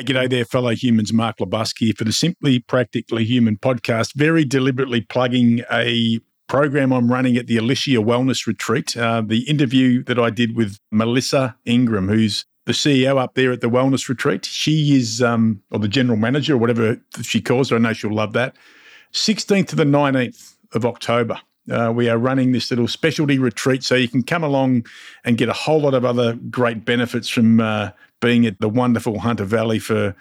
Hey, g'day there, fellow humans. Mark LeBusque here for the Simply Practically Human podcast. Very deliberately plugging a program I'm running at the Elysia Wellness Retreat. Uh, the interview that I did with Melissa Ingram, who's the CEO up there at the Wellness Retreat. She is, um, or the general manager, or whatever she calls her. I know she'll love that. 16th to the 19th of October. Uh, we are running this little specialty retreat so you can come along and get a whole lot of other great benefits from uh, being at the wonderful Hunter Valley for,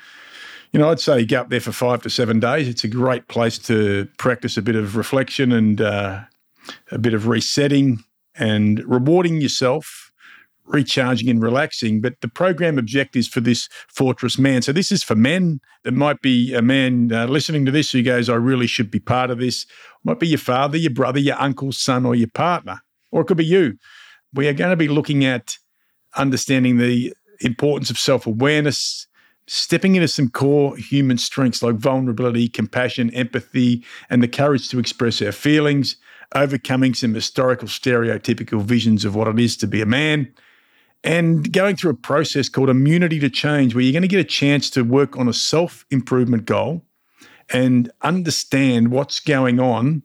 you know, I'd say go up there for five to seven days. It's a great place to practice a bit of reflection and uh, a bit of resetting and rewarding yourself recharging and relaxing. But the program objectives for this Fortress Man. So this is for men. There might be a man uh, listening to this who goes, I really should be part of this. It might be your father, your brother, your uncle, son, or your partner. Or it could be you. We are going to be looking at understanding the importance of self awareness, stepping into some core human strengths like vulnerability, compassion, empathy, and the courage to express our feelings, overcoming some historical stereotypical visions of what it is to be a man and going through a process called immunity to change, where you're going to get a chance to work on a self improvement goal and understand what's going on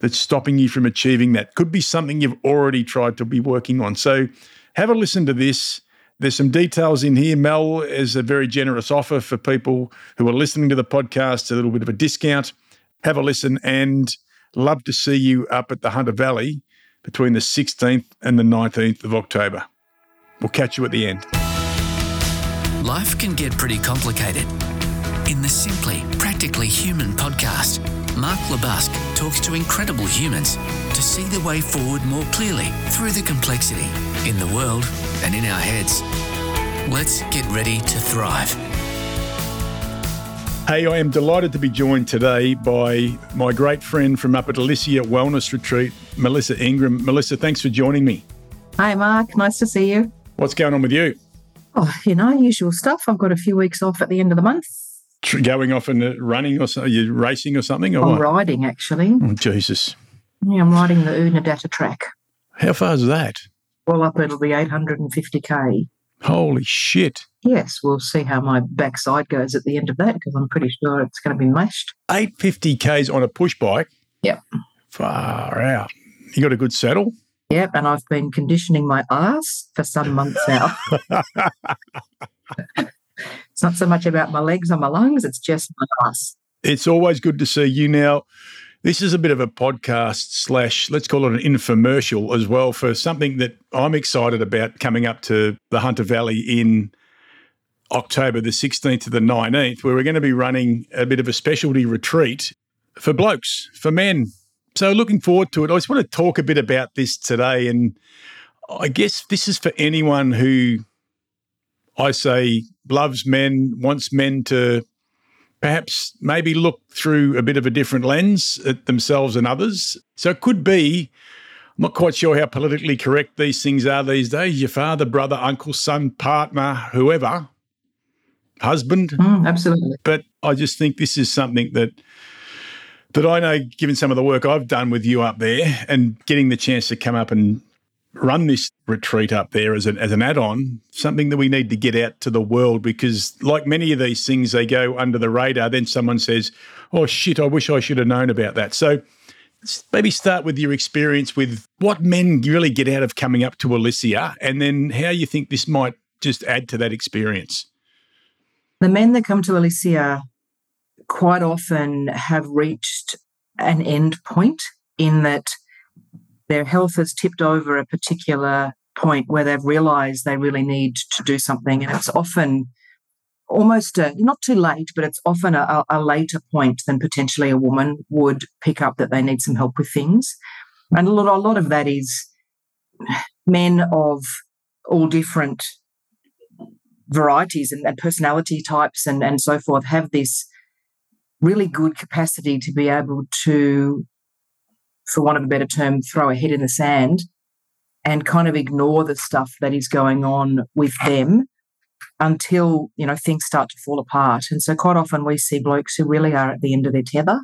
that's stopping you from achieving that. Could be something you've already tried to be working on. So have a listen to this. There's some details in here. Mel is a very generous offer for people who are listening to the podcast, a little bit of a discount. Have a listen and love to see you up at the Hunter Valley between the 16th and the 19th of October. We'll catch you at the end. Life can get pretty complicated. In the Simply Practically Human podcast, Mark LeBusque talks to incredible humans to see the way forward more clearly through the complexity in the world and in our heads. Let's get ready to thrive. Hey, I am delighted to be joined today by my great friend from up at Elysia Wellness Retreat, Melissa Ingram. Melissa, thanks for joining me. Hi, Mark. Nice to see you. What's going on with you? Oh, you know, usual stuff. I've got a few weeks off at the end of the month. Going off and uh, running or so, are you racing or something? Or I'm what? riding, actually. Oh, Jesus. Yeah, I'm riding the Unadata track. How far is that? Well, up it'll be 850k. Holy shit. Yes, we'll see how my backside goes at the end of that because I'm pretty sure it's going to be mashed. 850 Ks on a push bike? Yep. Far out. You got a good saddle? Yep, and I've been conditioning my ass for some months now. it's not so much about my legs or my lungs, it's just my ass. It's always good to see you now. This is a bit of a podcast slash, let's call it an infomercial as well for something that I'm excited about coming up to the Hunter Valley in October the 16th to the 19th, where we're going to be running a bit of a specialty retreat for blokes, for men, so looking forward to it. I just want to talk a bit about this today. And I guess this is for anyone who I say loves men, wants men to perhaps maybe look through a bit of a different lens at themselves and others. So it could be, I'm not quite sure how politically correct these things are these days. Your father, brother, uncle, son, partner, whoever, husband. Mm, absolutely. But I just think this is something that that I know, given some of the work I've done with you up there and getting the chance to come up and run this retreat up there as an, as an add on, something that we need to get out to the world because, like many of these things, they go under the radar. Then someone says, Oh, shit, I wish I should have known about that. So maybe start with your experience with what men really get out of coming up to Elysia and then how you think this might just add to that experience. The men that come to Elysia quite often have reached an end point in that their health has tipped over a particular point where they've realized they really need to do something. And it's often almost a, not too late, but it's often a, a, later point than potentially a woman would pick up that they need some help with things. And a lot, a lot of that is men of all different varieties and, and personality types and, and so forth have this really good capacity to be able to, for want of a better term, throw a head in the sand and kind of ignore the stuff that is going on with them until you know things start to fall apart. And so quite often we see blokes who really are at the end of their tether.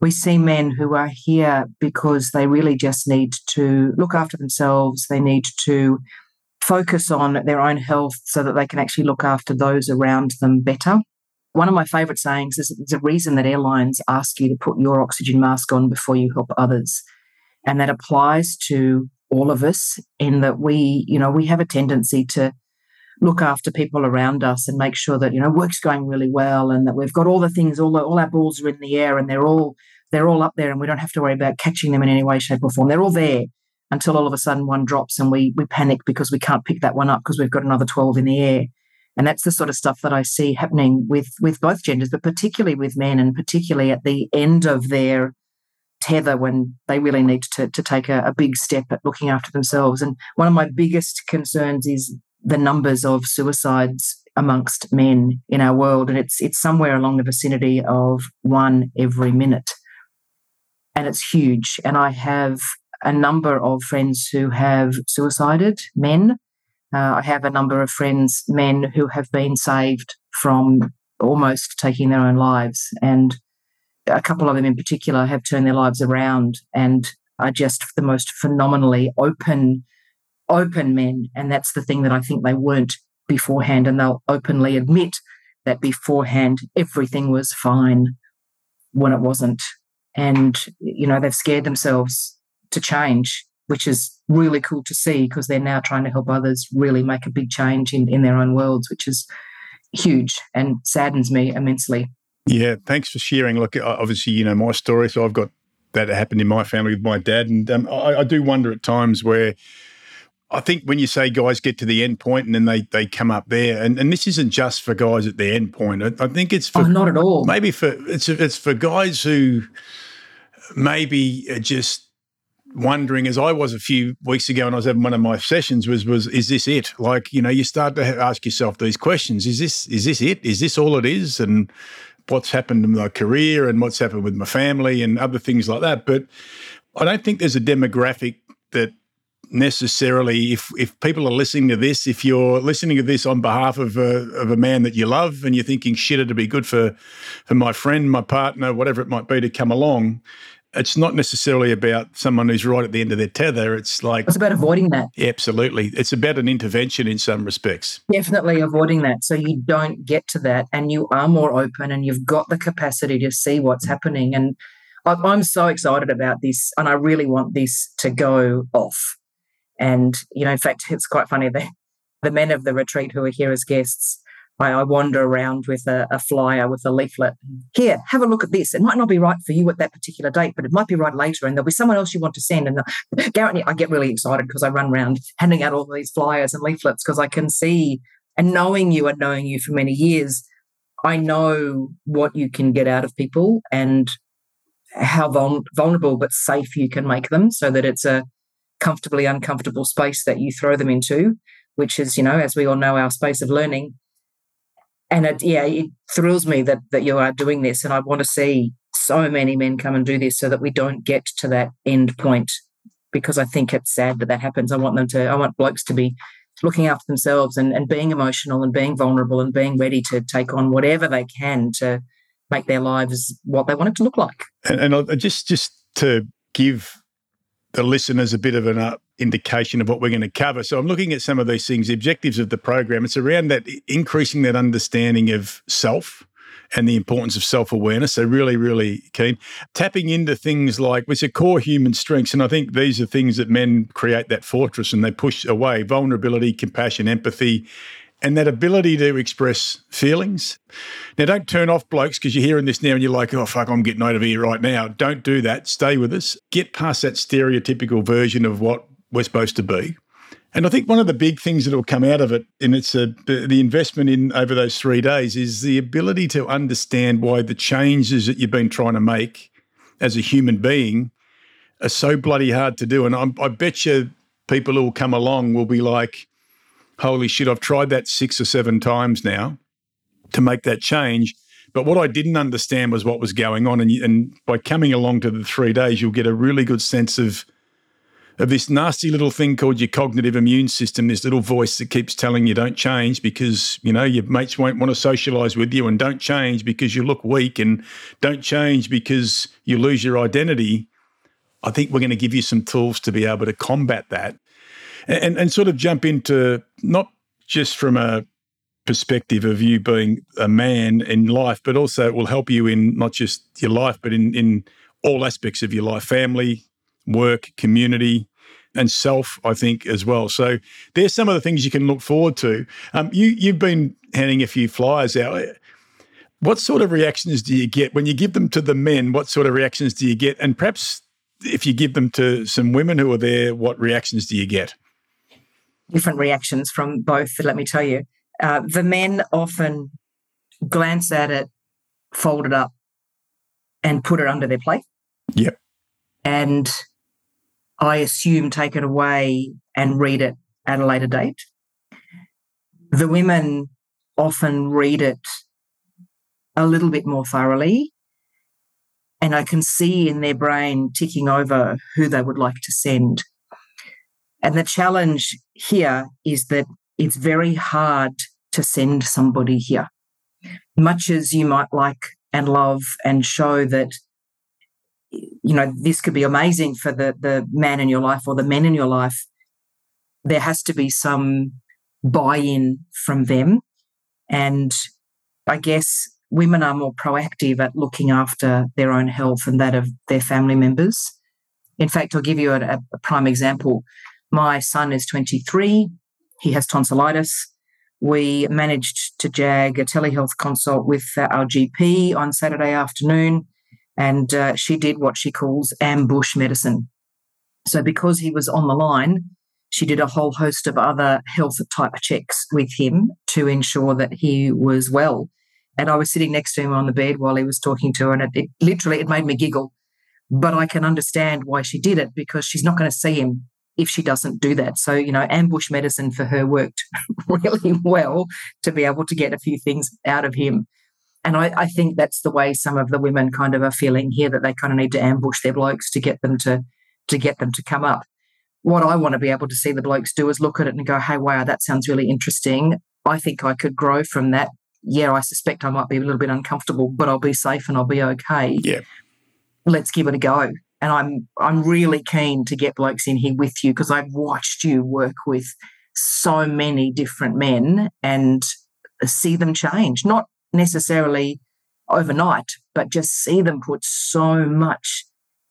We see men who are here because they really just need to look after themselves. They need to focus on their own health so that they can actually look after those around them better. One of my favorite sayings is there's a reason that airlines ask you to put your oxygen mask on before you help others. And that applies to all of us in that we, you know, we have a tendency to look after people around us and make sure that, you know, work's going really well and that we've got all the things, all, the, all our balls are in the air and they're all they're all up there and we don't have to worry about catching them in any way, shape, or form. They're all there until all of a sudden one drops and we we panic because we can't pick that one up because we've got another 12 in the air. And that's the sort of stuff that I see happening with with both genders, but particularly with men and particularly at the end of their tether when they really need to, to take a, a big step at looking after themselves. And one of my biggest concerns is the numbers of suicides amongst men in our world. And it's it's somewhere along the vicinity of one every minute. And it's huge. And I have a number of friends who have suicided, men. Uh, I have a number of friends, men, who have been saved from almost taking their own lives. And a couple of them in particular have turned their lives around and are just the most phenomenally open, open men. And that's the thing that I think they weren't beforehand. And they'll openly admit that beforehand everything was fine when it wasn't. And, you know, they've scared themselves to change, which is really cool to see because they're now trying to help others really make a big change in, in their own worlds, which is huge and saddens me immensely. Yeah, thanks for sharing. Look, obviously, you know my story, so I've got that happened in my family with my dad, and um, I, I, do wonder at times where I think when you say guys get to the end point and then they they come up there, and, and this isn't just for guys at the end point. I, I think it's for oh, not at all. Maybe for it's it's for guys who maybe just wondering as I was a few weeks ago when I was having one of my sessions was was is this it? Like you know you start to ask yourself these questions: Is this is this it? Is this all it is? And what's happened in my career and what's happened with my family and other things like that. But I don't think there's a demographic that necessarily if if people are listening to this if you're listening to this on behalf of a, of a man that you love and you're thinking shit it'd be good for for my friend my partner whatever it might be to come along it's not necessarily about someone who's right at the end of their tether. It's like it's about avoiding that. Absolutely, it's about an intervention in some respects. Definitely avoiding that, so you don't get to that, and you are more open, and you've got the capacity to see what's happening. And I'm so excited about this, and I really want this to go off. And you know, in fact, it's quite funny that the men of the retreat who are here as guests I wander around with a, a, flyer with a leaflet. Here, have a look at this. It might not be right for you at that particular date, but it might be right later, and there'll be someone else you want to send. And the, Garrett, I get really excited because I run around handing out all these flyers and leaflets because I can see and knowing you and knowing you for many years, I know what you can get out of people and how vul- vulnerable but safe you can make them so that it's a comfortably uncomfortable space that you throw them into, which is, you know, as we all know, our space of learning and it, yeah, it thrills me that that you are doing this, and I want to see so many men come and do this so that we don't get to that end point because I think it's sad that that happens. I want them to, I want blokes to be looking after themselves and, and being emotional and being vulnerable and being ready to take on whatever they can to make their lives what they want it to look like. And, and just just to give the listeners a bit of an uh, indication of what we're going to cover. So I'm looking at some of these things, the objectives of the program. It's around that increasing that understanding of self and the importance of self awareness. So, really, really keen. Tapping into things like, which are core human strengths. And I think these are things that men create that fortress and they push away vulnerability, compassion, empathy, and that ability to express feelings. Now, don't turn off blokes because you're hearing this now and you're like, oh, fuck, I'm getting out of here right now. Don't do that. Stay with us. Get past that stereotypical version of what we're supposed to be. And I think one of the big things that will come out of it, and it's a, the investment in over those three days, is the ability to understand why the changes that you've been trying to make as a human being are so bloody hard to do. And I'm, I bet you people who will come along will be like, holy shit, I've tried that six or seven times now to make that change. But what I didn't understand was what was going on. And, and by coming along to the three days, you'll get a really good sense of, of this nasty little thing called your cognitive immune system, this little voice that keeps telling you don't change because, you know, your mates won't want to socialize with you and don't change because you look weak and don't change because you lose your identity. I think we're going to give you some tools to be able to combat that and and sort of jump into not just from a perspective of you being a man in life, but also it will help you in not just your life, but in in all aspects of your life, family, work, community, and self, I think, as well. So there's some of the things you can look forward to. Um, you you've been handing a few flyers out. What sort of reactions do you get when you give them to the men? What sort of reactions do you get? And perhaps if you give them to some women who are there, what reactions do you get? Different reactions from both, let me tell you. Uh, the men often glance at it, fold it up, and put it under their plate. Yep. And I assume take it away and read it at a later date. The women often read it a little bit more thoroughly. And I can see in their brain ticking over who they would like to send. And the challenge here is that it's very hard to send somebody here. Much as you might like and love and show that you know this could be amazing for the the man in your life or the men in your life there has to be some buy-in from them. And i guess women are more proactive at looking after their own health and that of their family members. In fact i'll give you a, a prime example my son is 23 he has tonsillitis we managed to jag a telehealth consult with our gp on saturday afternoon and uh, she did what she calls ambush medicine. So, because he was on the line, she did a whole host of other health type checks with him to ensure that he was well. And I was sitting next to him on the bed while he was talking to her, and it, it literally it made me giggle. But I can understand why she did it because she's not going to see him if she doesn't do that. So, you know, ambush medicine for her worked really well to be able to get a few things out of him. And I, I, think that's the way some of the women kind of are feeling here that they kind of need to ambush their blokes to get them to to get them to come up. What I want to be able to see the blokes do is look at it and go, hey, wow, that sounds really interesting. I think I could grow from that. Yeah, I suspect I might be a little bit uncomfortable, but I'll be safe and I'll be okay. Yeah. Let's give it a go. And I'm I'm really keen to get blokes in here with you because I've watched you work with so many different men and see them change. Not necessarily overnight, but just see them put so much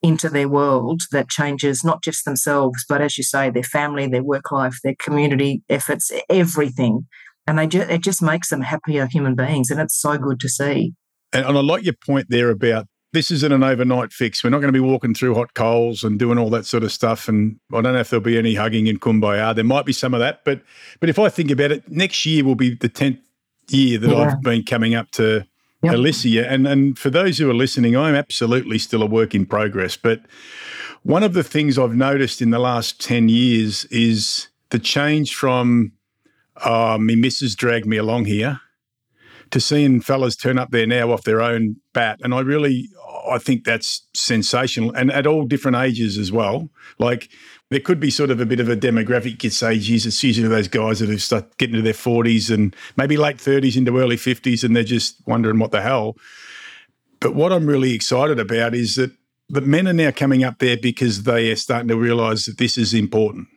into their world that changes not just themselves, but as you say, their family, their work life, their community efforts, everything. And they just, it just makes them happier human beings. And it's so good to see. And, and I like your point there about this isn't an overnight fix. We're not going to be walking through hot coals and doing all that sort of stuff. And I don't know if there'll be any hugging in Kumbaya. There might be some of that, but but if I think about it, next year will be the tenth year that yeah. I've been coming up to yep. Elysia. And, and for those who are listening, I'm absolutely still a work in progress. But one of the things I've noticed in the last 10 years is the change from uh, me missus dragged me along here to seeing fellas turn up there now off their own bat. And I really, I think that's sensational and at all different ages as well. Like there could be sort of a bit of a demographic. You could say, geez, it's usually those guys that have start getting to their 40s and maybe late 30s into early 50s and they're just wondering what the hell. But what I'm really excited about is that the men are now coming up there because they are starting to realise that this is important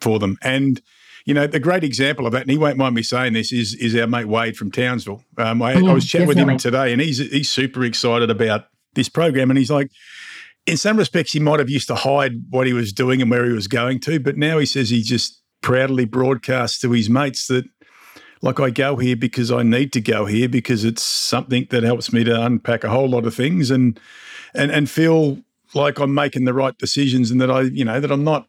for them. And you know, the great example of that, and he won't mind me saying this, is is our mate Wade from Townsville. Um, I, I, was chatting definitely. with him today, and he's he's super excited about this program, and he's like, in some respects, he might have used to hide what he was doing and where he was going to, but now he says he just proudly broadcasts to his mates that, like, I go here because I need to go here because it's something that helps me to unpack a whole lot of things and and and feel like I'm making the right decisions and that I, you know, that I'm not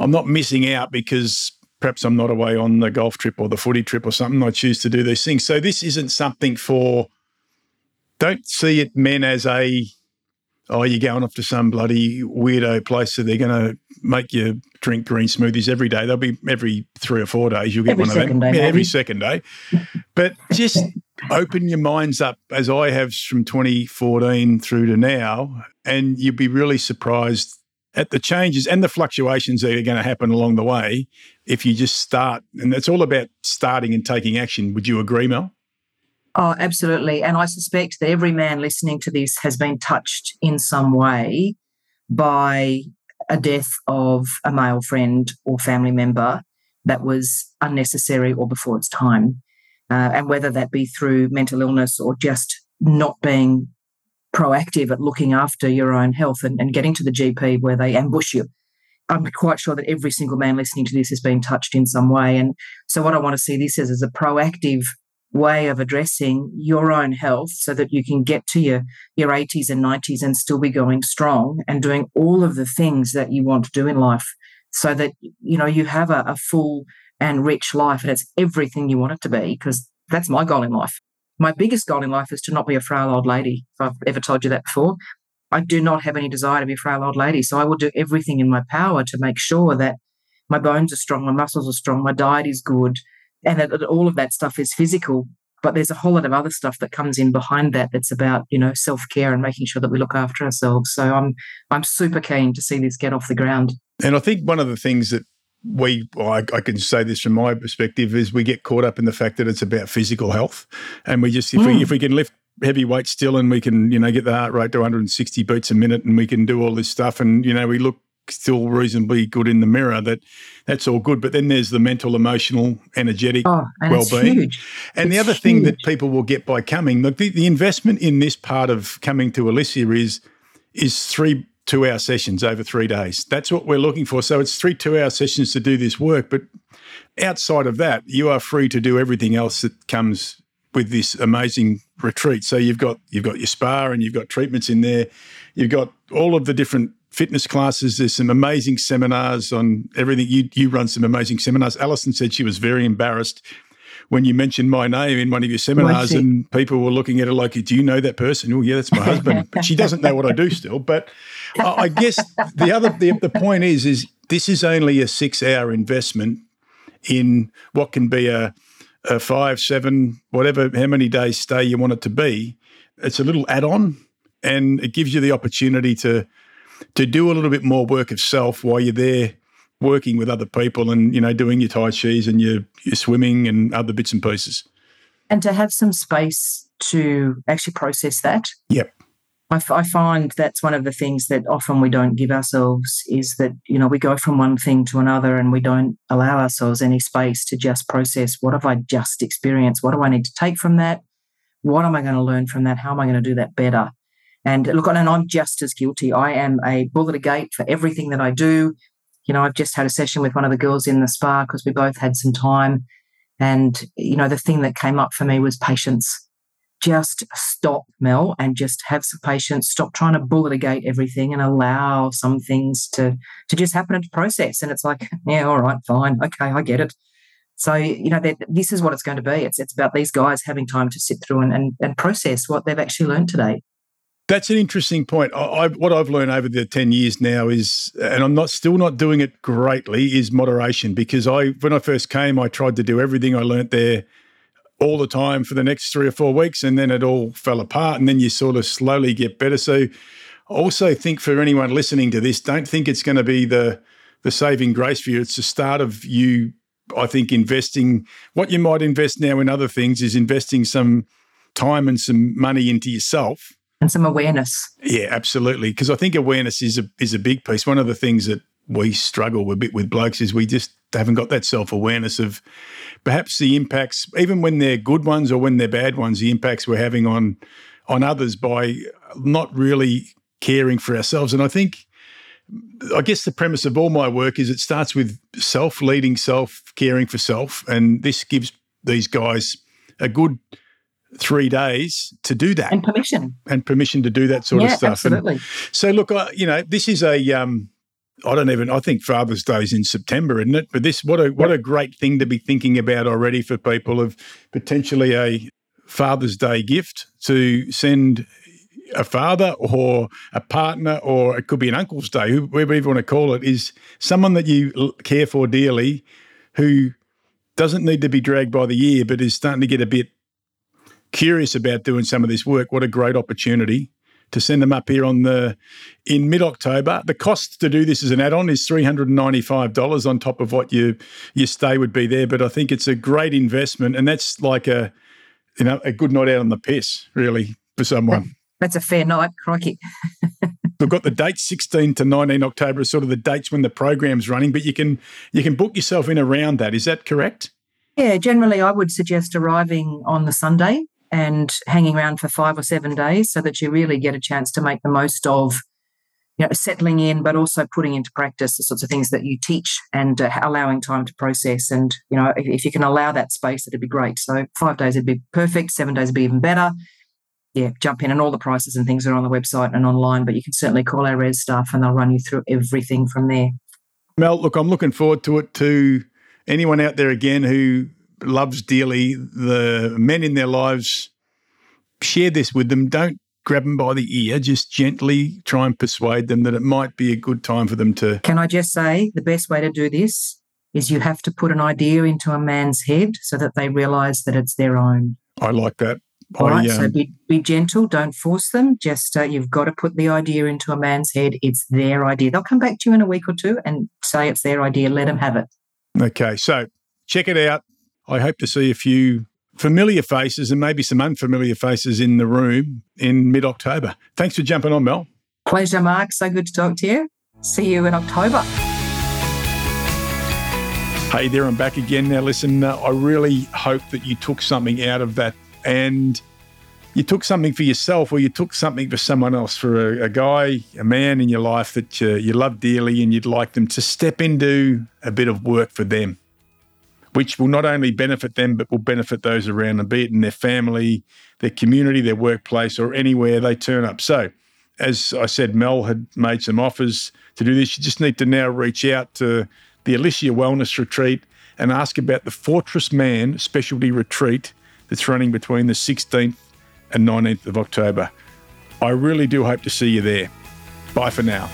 I'm not missing out because perhaps I'm not away on the golf trip or the footy trip or something. I choose to do these things. So this isn't something for. Don't see it men as a oh, you're going off to some bloody weirdo place, so they're going to make you drink green smoothies every day. They'll be every three or four days. You'll get every one of them. Day, yeah, every second day. but just open your minds up, as I have from 2014 through to now, and you'll be really surprised at the changes and the fluctuations that are going to happen along the way if you just start. And it's all about starting and taking action. Would you agree, Mel? Oh, absolutely. And I suspect that every man listening to this has been touched in some way by a death of a male friend or family member that was unnecessary or before its time. Uh, and whether that be through mental illness or just not being proactive at looking after your own health and, and getting to the GP where they ambush you. I'm quite sure that every single man listening to this has been touched in some way. And so, what I want to see this as is a proactive way of addressing your own health so that you can get to your, your 80s and 90s and still be going strong and doing all of the things that you want to do in life so that you know you have a, a full and rich life and it's everything you want it to be because that's my goal in life my biggest goal in life is to not be a frail old lady if i've ever told you that before. I do not have any desire to be a frail old lady so i will do everything in my power to make sure that my bones are strong my muscles are strong my diet is good and that, all of that stuff is physical. But there's a whole lot of other stuff that comes in behind that that's about you know self-care and making sure that we look after ourselves. So i'm i'm super keen to see this get off the ground. And i think one of the things that we well, I, I, can say this from my perspective is we get caught up in the fact that it's about physical health and we just if mm. we if we can lift heavy weight still and we can you know get the heart rate to 160 beats a minute and we can do all this stuff and you know we look still reasonably good in the mirror that that's all good but then there's the mental emotional energetic oh, well-being and it's the other huge. thing that people will get by coming look the, the investment in this part of coming to Elysia is is three two hour sessions over three days that's what we're looking for so it's three two hour sessions to do this work but outside of that you are free to do everything else that comes with this amazing retreat so you've got you've got your spa and you've got treatments in there you've got all of the different fitness classes. There's some amazing seminars on everything. You you run some amazing seminars. Alison said she was very embarrassed when you mentioned my name in one of your seminars, and people were looking at her like, "Do you know that person?" Oh, yeah, that's my husband. but she doesn't know what I do still. But I guess the other the, the point is is this is only a six hour investment in what can be a a five, seven, whatever, how many days stay you want it to be. It's a little add on, and it gives you the opportunity to to do a little bit more work of self while you're there working with other people and you know doing your tai chis and your your swimming and other bits and pieces. And to have some space to actually process that. Yep I, f- I find that's one of the things that often we don't give ourselves is that you know we go from one thing to another and we don't allow ourselves any space to just process what have i just experienced what do i need to take from that what am i going to learn from that how am i going to do that better and look, and I'm just as guilty. I am a bull at a gate for everything that I do. You know, I've just had a session with one of the girls in the spa because we both had some time. And, you know, the thing that came up for me was patience. Just stop, Mel, and just have some patience. Stop trying to bull a gate everything and allow some things to to just happen and to process. And it's like, yeah, all right, fine, okay, I get it. So, you know, this is what it's going to be. It's, it's about these guys having time to sit through and, and, and process what they've actually learned today. That's an interesting point. I, what I've learned over the ten years now is, and I'm not still not doing it greatly, is moderation. Because I, when I first came, I tried to do everything I learnt there all the time for the next three or four weeks, and then it all fell apart. And then you sort of slowly get better. So, also think for anyone listening to this, don't think it's going to be the the saving grace for you. It's the start of you. I think investing what you might invest now in other things is investing some time and some money into yourself and some awareness. Yeah, absolutely. Because I think awareness is a is a big piece. One of the things that we struggle a bit with blokes is we just haven't got that self awareness of perhaps the impacts, even when they're good ones or when they're bad ones, the impacts we're having on on others by not really caring for ourselves. And I think, I guess the premise of all my work is it starts with self leading self, caring for self, and this gives these guys a good three days to do that and permission and permission to do that sort yeah, of stuff. Absolutely. And so look, I, you know, this is a um, I don't even I think Father's Day is in September, isn't it? But this what a what a great thing to be thinking about already for people of potentially a Father's Day gift to send a father or a partner or it could be an uncle's day, whoever you want to call it, is someone that you care for dearly who doesn't need to be dragged by the ear, but is starting to get a bit curious about doing some of this work, what a great opportunity to send them up here on the in mid October. The cost to do this as an add-on is three hundred and ninety-five dollars on top of what your your stay would be there. But I think it's a great investment, and that's like a you know a good night out on the piss, really, for someone. That's a fair night, crikey. We've got the dates 16 to 19 October is sort of the dates when the program's running, but you can you can book yourself in around that. Is that correct? Yeah, generally I would suggest arriving on the Sunday and hanging around for five or seven days so that you really get a chance to make the most of you know, settling in, but also putting into practice the sorts of things that you teach and uh, allowing time to process. And, you know, if, if, you can allow that space, it'd be great. So five days would be perfect. Seven days would be even better. Yeah, jump in and all the prices and things are on the website and online, but you can certainly call our res staff and they'll run you through everything from there. Mel, look, I'm looking forward to it. To anyone out there again who loves dearly the men in their lives, share this with them. Don't grab them by the ear, just gently try and persuade them that it might be a good time for them to. Can I just say the best way to do this is you have to put an idea into a man's head so that they realize that it's their own. I like that. All right, um, so be, be gentle, don't force them. Just uh, you've got to put the idea into a man's head. It's their idea. They'll come back to you in a week or two and say it's their idea. Let them have it. Okay, so check it out. I hope to see a few familiar faces and maybe some unfamiliar faces in the room in mid October. Thanks for jumping on, Mel. Pleasure, Mark. So good to talk to you. See you in October. Hey there, I'm back again. Now, listen, uh, I really hope that you took something out of that and you took something for yourself or you took something for someone else, for a, a guy, a man in your life that uh, you love dearly and you'd like them to step into a bit of work for them which will not only benefit them, but will benefit those around them, be it in their family, their community, their workplace, or anywhere they turn up. So, as I said, Mel had made some offers to do this. You just need to now reach out to the Elysia Wellness Retreat and ask about the Fortress Man Specialty Retreat that's running between the 16th and 19th of October. I really do hope to see you there. Bye for now.